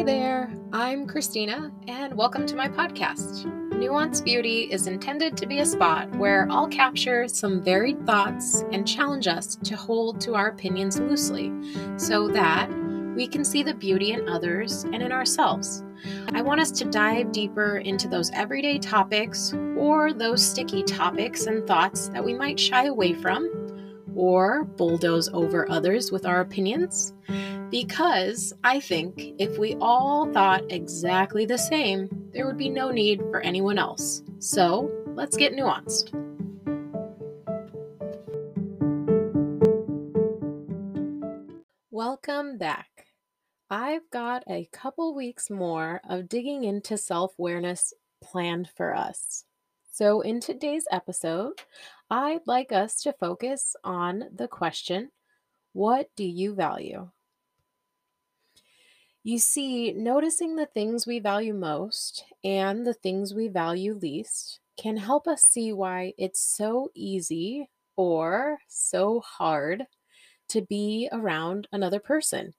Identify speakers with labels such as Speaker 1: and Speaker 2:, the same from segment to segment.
Speaker 1: Hi there, I'm Christina, and welcome to my podcast. Nuance Beauty is intended to be a spot where I'll capture some varied thoughts and challenge us to hold to our opinions loosely so that we can see the beauty in others and in ourselves. I want us to dive deeper into those everyday topics or those sticky topics and thoughts that we might shy away from or bulldoze over others with our opinions. Because I think if we all thought exactly the same, there would be no need for anyone else. So let's get nuanced. Welcome back. I've got a couple weeks more of digging into self awareness planned for us. So, in today's episode, I'd like us to focus on the question What do you value? You see, noticing the things we value most and the things we value least can help us see why it's so easy or so hard to be around another person.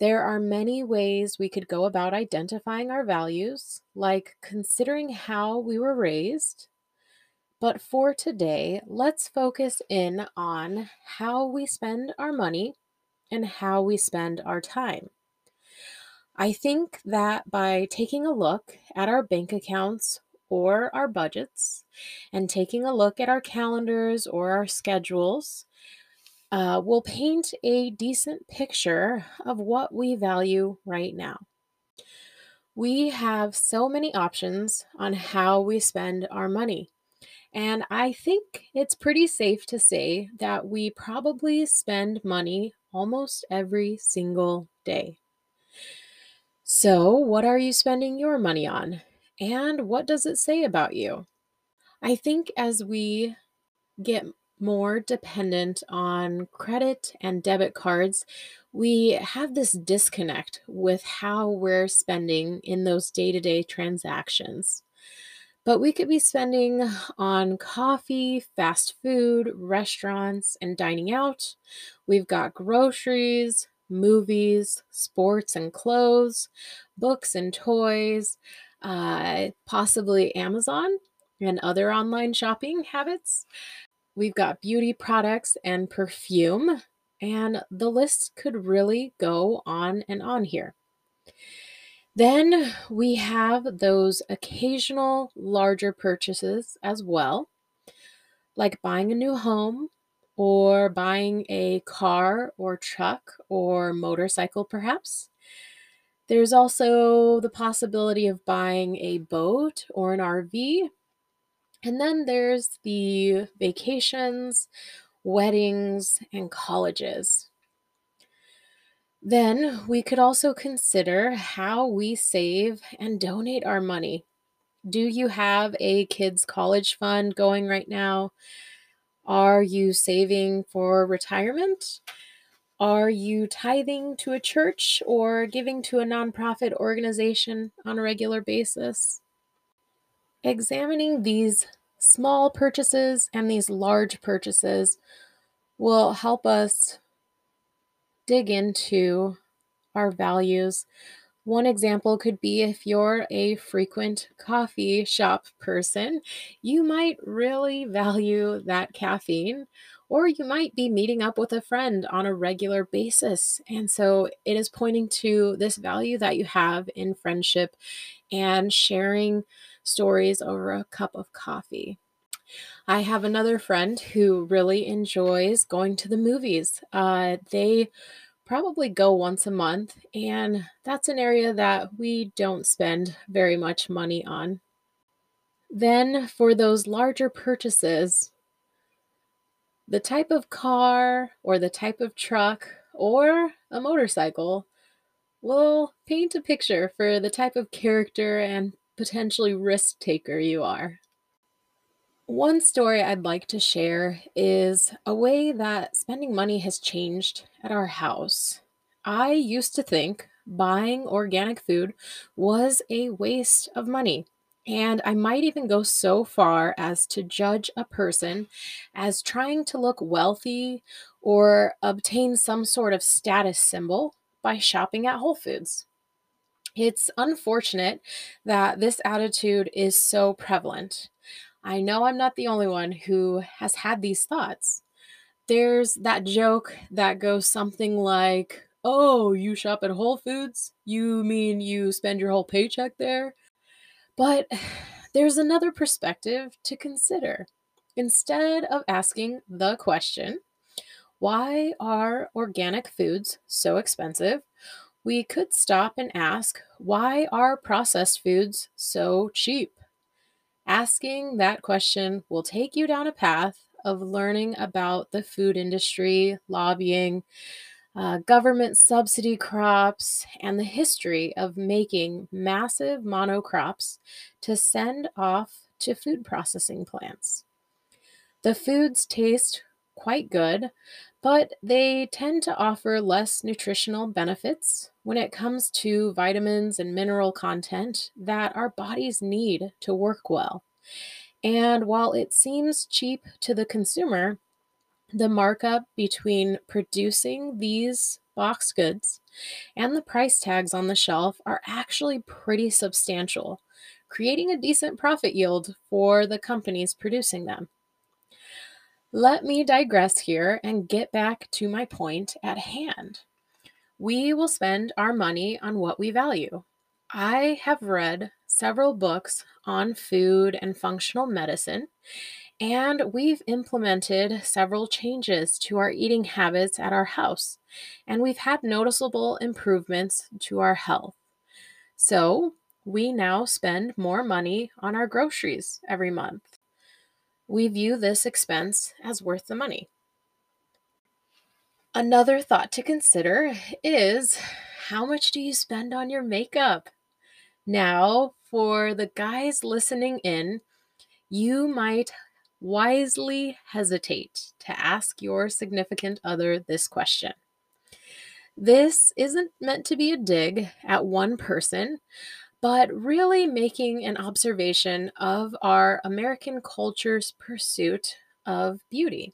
Speaker 1: There are many ways we could go about identifying our values, like considering how we were raised. But for today, let's focus in on how we spend our money and how we spend our time. I think that by taking a look at our bank accounts or our budgets and taking a look at our calendars or our schedules, uh, will paint a decent picture of what we value right now. We have so many options on how we spend our money. And I think it's pretty safe to say that we probably spend money almost every single day. So, what are you spending your money on? And what does it say about you? I think as we get more dependent on credit and debit cards, we have this disconnect with how we're spending in those day to day transactions. But we could be spending on coffee, fast food, restaurants, and dining out. We've got groceries, movies, sports and clothes, books and toys, uh, possibly Amazon and other online shopping habits. We've got beauty products and perfume, and the list could really go on and on here. Then we have those occasional larger purchases as well, like buying a new home or buying a car or truck or motorcycle, perhaps. There's also the possibility of buying a boat or an RV and then there's the vacations, weddings, and colleges. Then we could also consider how we save and donate our money. Do you have a kids' college fund going right now? Are you saving for retirement? Are you tithing to a church or giving to a nonprofit organization on a regular basis? Examining these small purchases and these large purchases will help us dig into our values. One example could be if you're a frequent coffee shop person, you might really value that caffeine, or you might be meeting up with a friend on a regular basis. And so it is pointing to this value that you have in friendship and sharing stories over a cup of coffee. I have another friend who really enjoys going to the movies. Uh, they probably go once a month, and that's an area that we don't spend very much money on. Then, for those larger purchases, the type of car or the type of truck or a motorcycle will paint a picture for the type of character and potentially risk taker you are. One story I'd like to share is a way that spending money has changed at our house. I used to think buying organic food was a waste of money. And I might even go so far as to judge a person as trying to look wealthy or obtain some sort of status symbol by shopping at Whole Foods. It's unfortunate that this attitude is so prevalent. I know I'm not the only one who has had these thoughts. There's that joke that goes something like, Oh, you shop at Whole Foods? You mean you spend your whole paycheck there? But there's another perspective to consider. Instead of asking the question, why are organic foods so expensive? We could stop and ask, why are processed foods so cheap? Asking that question will take you down a path of learning about the food industry, lobbying, uh, government subsidy crops, and the history of making massive monocrops to send off to food processing plants. The foods taste quite good, but they tend to offer less nutritional benefits when it comes to vitamins and mineral content that our bodies need to work well. And while it seems cheap to the consumer, the markup between producing these box goods and the price tags on the shelf are actually pretty substantial, creating a decent profit yield for the companies producing them. Let me digress here and get back to my point at hand. We will spend our money on what we value. I have read several books on food and functional medicine, and we've implemented several changes to our eating habits at our house, and we've had noticeable improvements to our health. So, we now spend more money on our groceries every month. We view this expense as worth the money. Another thought to consider is how much do you spend on your makeup? Now, for the guys listening in, you might wisely hesitate to ask your significant other this question. This isn't meant to be a dig at one person, but really making an observation of our American culture's pursuit of beauty.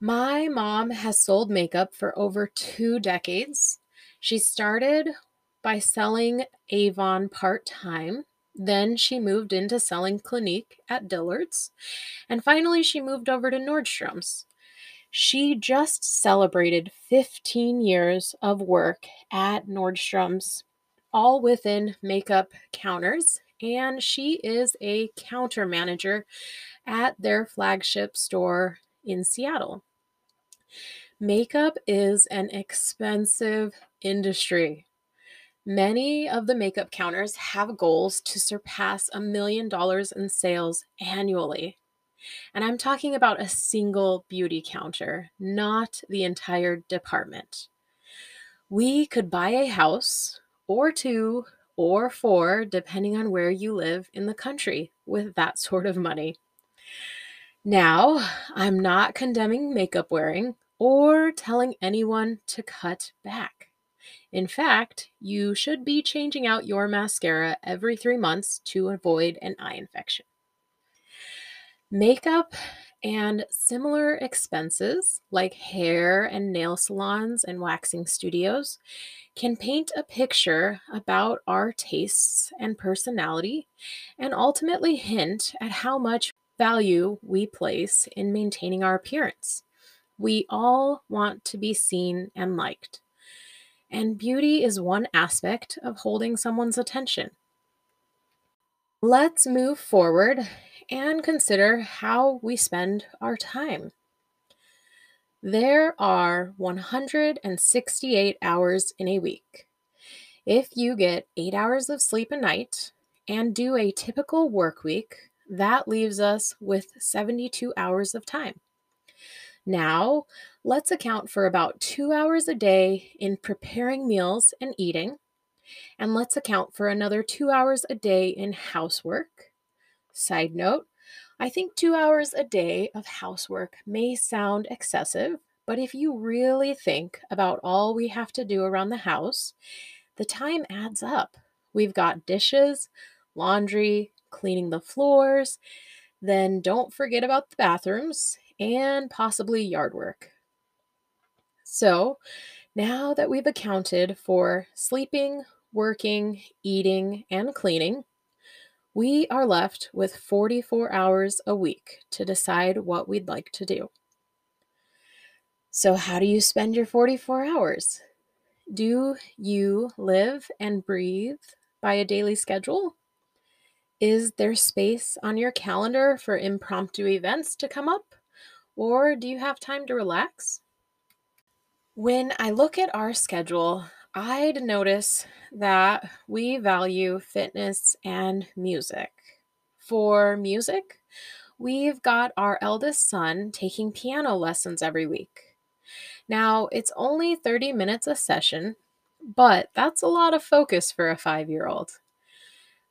Speaker 1: My mom has sold makeup for over two decades. She started by selling Avon part time then she moved into selling Clinique at Dillard's. And finally, she moved over to Nordstrom's. She just celebrated 15 years of work at Nordstrom's, all within makeup counters. And she is a counter manager at their flagship store in Seattle. Makeup is an expensive industry. Many of the makeup counters have goals to surpass a million dollars in sales annually. And I'm talking about a single beauty counter, not the entire department. We could buy a house or two or four, depending on where you live in the country, with that sort of money. Now, I'm not condemning makeup wearing or telling anyone to cut back. In fact, you should be changing out your mascara every three months to avoid an eye infection. Makeup and similar expenses, like hair and nail salons and waxing studios, can paint a picture about our tastes and personality and ultimately hint at how much value we place in maintaining our appearance. We all want to be seen and liked and beauty is one aspect of holding someone's attention. Let's move forward and consider how we spend our time. There are 168 hours in a week. If you get eight hours of sleep a night and do a typical work week, that leaves us with 72 hours of time. Now, let's account for about two hours a day in preparing meals and eating. And let's account for another two hours a day in housework. Side note, I think two hours a day of housework may sound excessive, but if you really think about all we have to do around the house, the time adds up. We've got dishes, laundry, cleaning the floors, then don't forget about the bathrooms and possibly yard work. So, now that we've accounted for sleeping, working, eating, and cleaning, we are left with 44 hours a week to decide what we'd like to do. So, how do you spend your 44 hours? Do you live and breathe by a daily schedule? Is there space on your calendar for impromptu events to come up? Or do you have time to relax? When I look at our schedule, I'd notice that we value fitness and music. For music, we've got our eldest son taking piano lessons every week. Now, it's only 30 minutes a session, but that's a lot of focus for a five year old.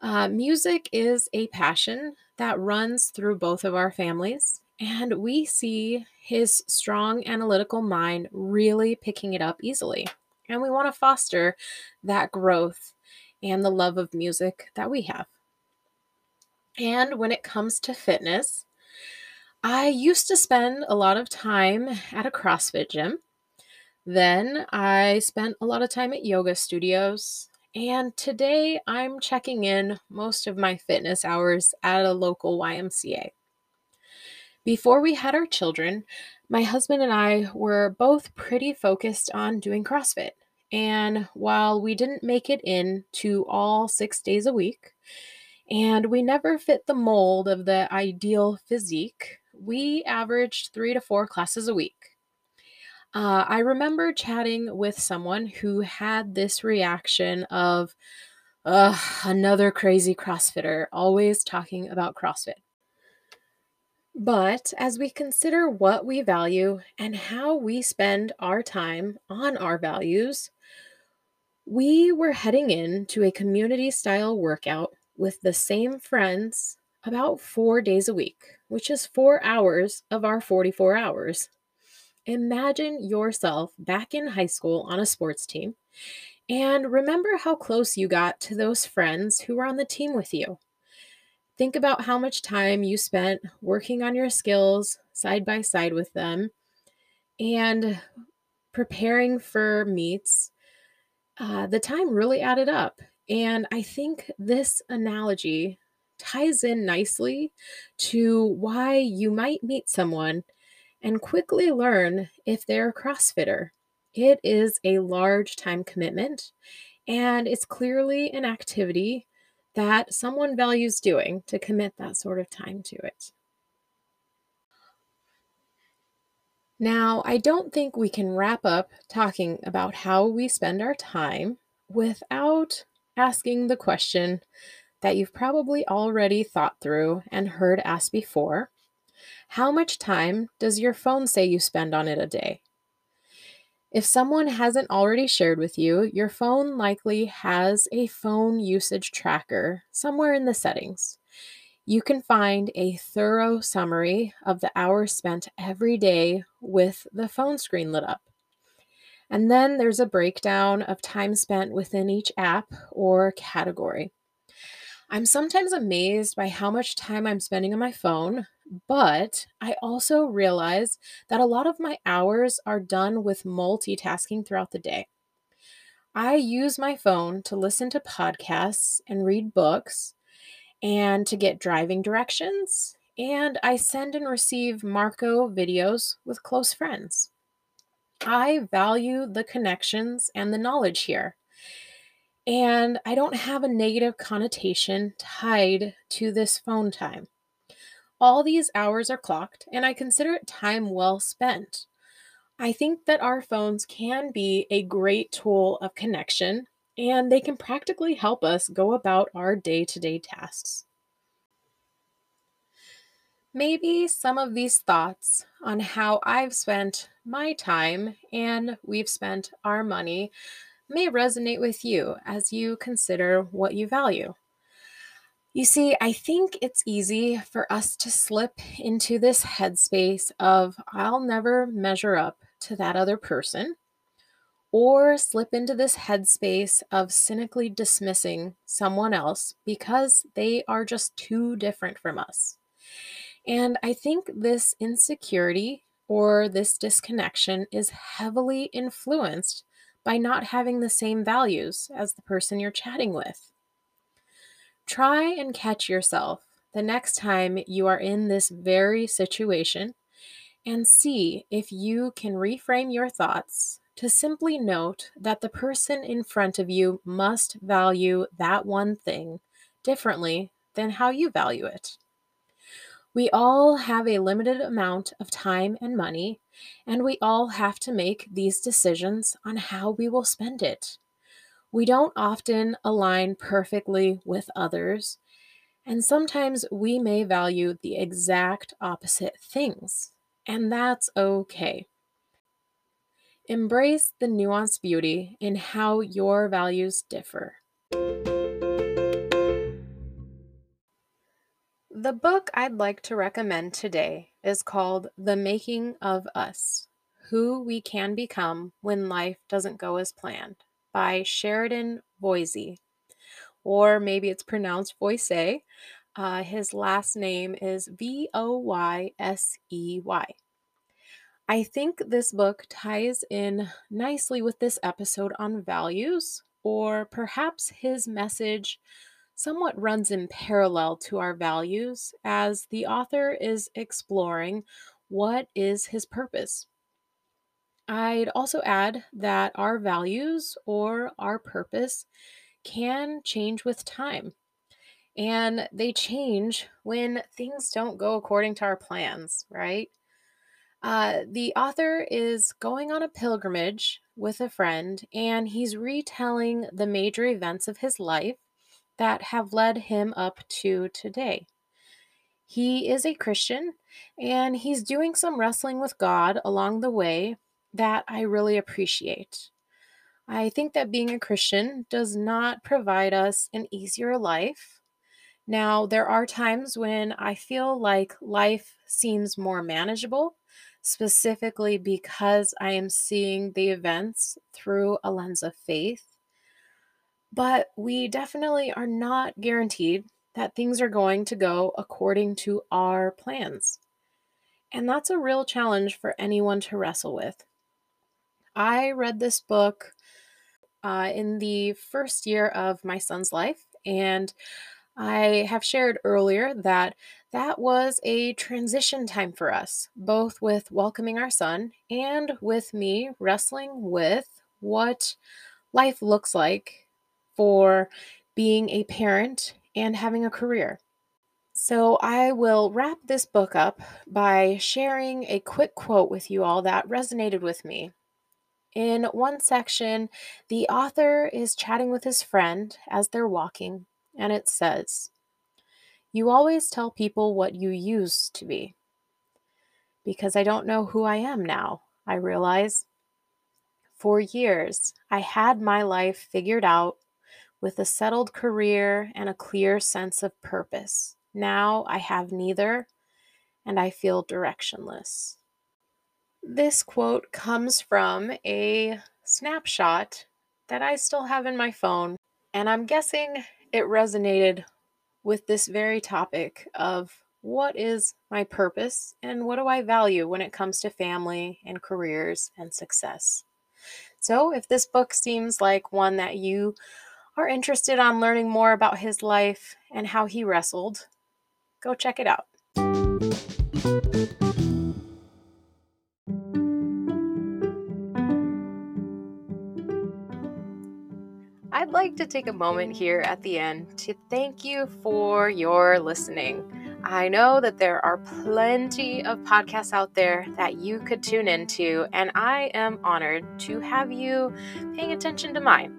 Speaker 1: Uh, music is a passion that runs through both of our families, and we see his strong analytical mind really picking it up easily. And we want to foster that growth and the love of music that we have. And when it comes to fitness, I used to spend a lot of time at a CrossFit gym. Then I spent a lot of time at yoga studios. And today I'm checking in most of my fitness hours at a local YMCA. Before we had our children, my husband and I were both pretty focused on doing CrossFit. And while we didn't make it in to all six days a week, and we never fit the mold of the ideal physique, we averaged three to four classes a week. Uh, I remember chatting with someone who had this reaction of, ugh, another crazy CrossFitter, always talking about CrossFit. But as we consider what we value and how we spend our time on our values, we were heading into a community style workout with the same friends about four days a week, which is four hours of our 44 hours. Imagine yourself back in high school on a sports team and remember how close you got to those friends who were on the team with you. Think about how much time you spent working on your skills side by side with them and preparing for meets. Uh, the time really added up. And I think this analogy ties in nicely to why you might meet someone and quickly learn if they're a CrossFitter. It is a large time commitment, and it's clearly an activity that someone values doing to commit that sort of time to it. Now, I don't think we can wrap up talking about how we spend our time without asking the question that you've probably already thought through and heard asked before how much time does your phone say you spend on it a day? If someone hasn't already shared with you, your phone likely has a phone usage tracker somewhere in the settings. You can find a thorough summary of the hours spent every day with the phone screen lit up. And then there's a breakdown of time spent within each app or category. I'm sometimes amazed by how much time I'm spending on my phone, but I also realize that a lot of my hours are done with multitasking throughout the day. I use my phone to listen to podcasts and read books and to get driving directions, and I send and receive Marco videos with close friends. I value the connections and the knowledge here. And I don't have a negative connotation tied to this phone time. All these hours are clocked, and I consider it time well spent. I think that our phones can be a great tool of connection, and they can practically help us go about our day to day tasks. Maybe some of these thoughts on how I've spent my time and we've spent our money may resonate with you as you consider what you value. You see, I think it's easy for us to slip into this headspace of, I'll never measure up to that other person, or slip into this headspace of cynically dismissing someone else because they are just too different from us. And I think this insecurity or this disconnection is heavily influenced by not having the same values as the person you're chatting with. Try and catch yourself the next time you are in this very situation and see if you can reframe your thoughts to simply note that the person in front of you must value that one thing differently than how you value it. We all have a limited amount of time and money, and we all have to make these decisions on how we will spend it. We don't often align perfectly with others, and sometimes we may value the exact opposite things, and that's okay. Embrace the nuanced beauty in how your values differ. The book I'd like to recommend today is called The Making of Us Who We Can Become When Life Doesn't Go as Planned by Sheridan Voysey. Or maybe it's pronounced Voysey. Uh, his last name is V O Y S E Y. I think this book ties in nicely with this episode on values, or perhaps his message somewhat runs in parallel to our values as the author is exploring what is his purpose. I'd also add that our values or our purpose can change with time. And they change when things don't go according to our plans, right? Uh, the author is going on a pilgrimage with a friend and he's retelling the major events of his life that have led him up to today. He is a Christian and he's doing some wrestling with God along the way that I really appreciate. I think that being a Christian does not provide us an easier life. Now, there are times when I feel like life seems more manageable, specifically because I am seeing the events through a lens of faith but we definitely are not guaranteed that things are going to go according to our plans. And that's a real challenge for anyone to wrestle with. I read this book uh, in the first year of my son's life, and I have shared earlier that that was a transition time for us, both with welcoming our son and with me wrestling with what life looks like for being a parent and having a career. So, I will wrap this book up by sharing a quick quote with you all that resonated with me. In one section, the author is chatting with his friend as they're walking, and it says, You always tell people what you used to be. Because I don't know who I am now, I realize. For years, I had my life figured out with a settled career and a clear sense of purpose. Now I have neither, and I feel directionless. This quote comes from a snapshot that I still have in my phone, and I'm guessing it resonated with this very topic of what is my purpose and what do I value when it comes to family and careers and success. So, if this book seems like one that you are interested on learning more about his life and how he wrestled, go check it out. I'd like to take a moment here at the end to thank you for your listening. I know that there are plenty of podcasts out there that you could tune into, and I am honored to have you paying attention to mine.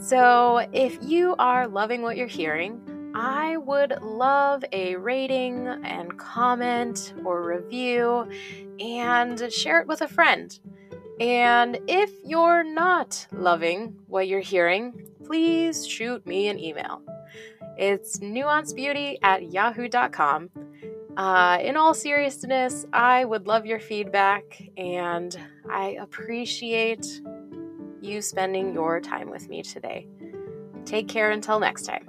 Speaker 1: So, if you are loving what you're hearing, I would love a rating and comment or review and share it with a friend. And if you're not loving what you're hearing, please shoot me an email. It's nuancebeauty at yahoo.com. Uh, in all seriousness, I would love your feedback and I appreciate you spending your time with me today. Take care until next time.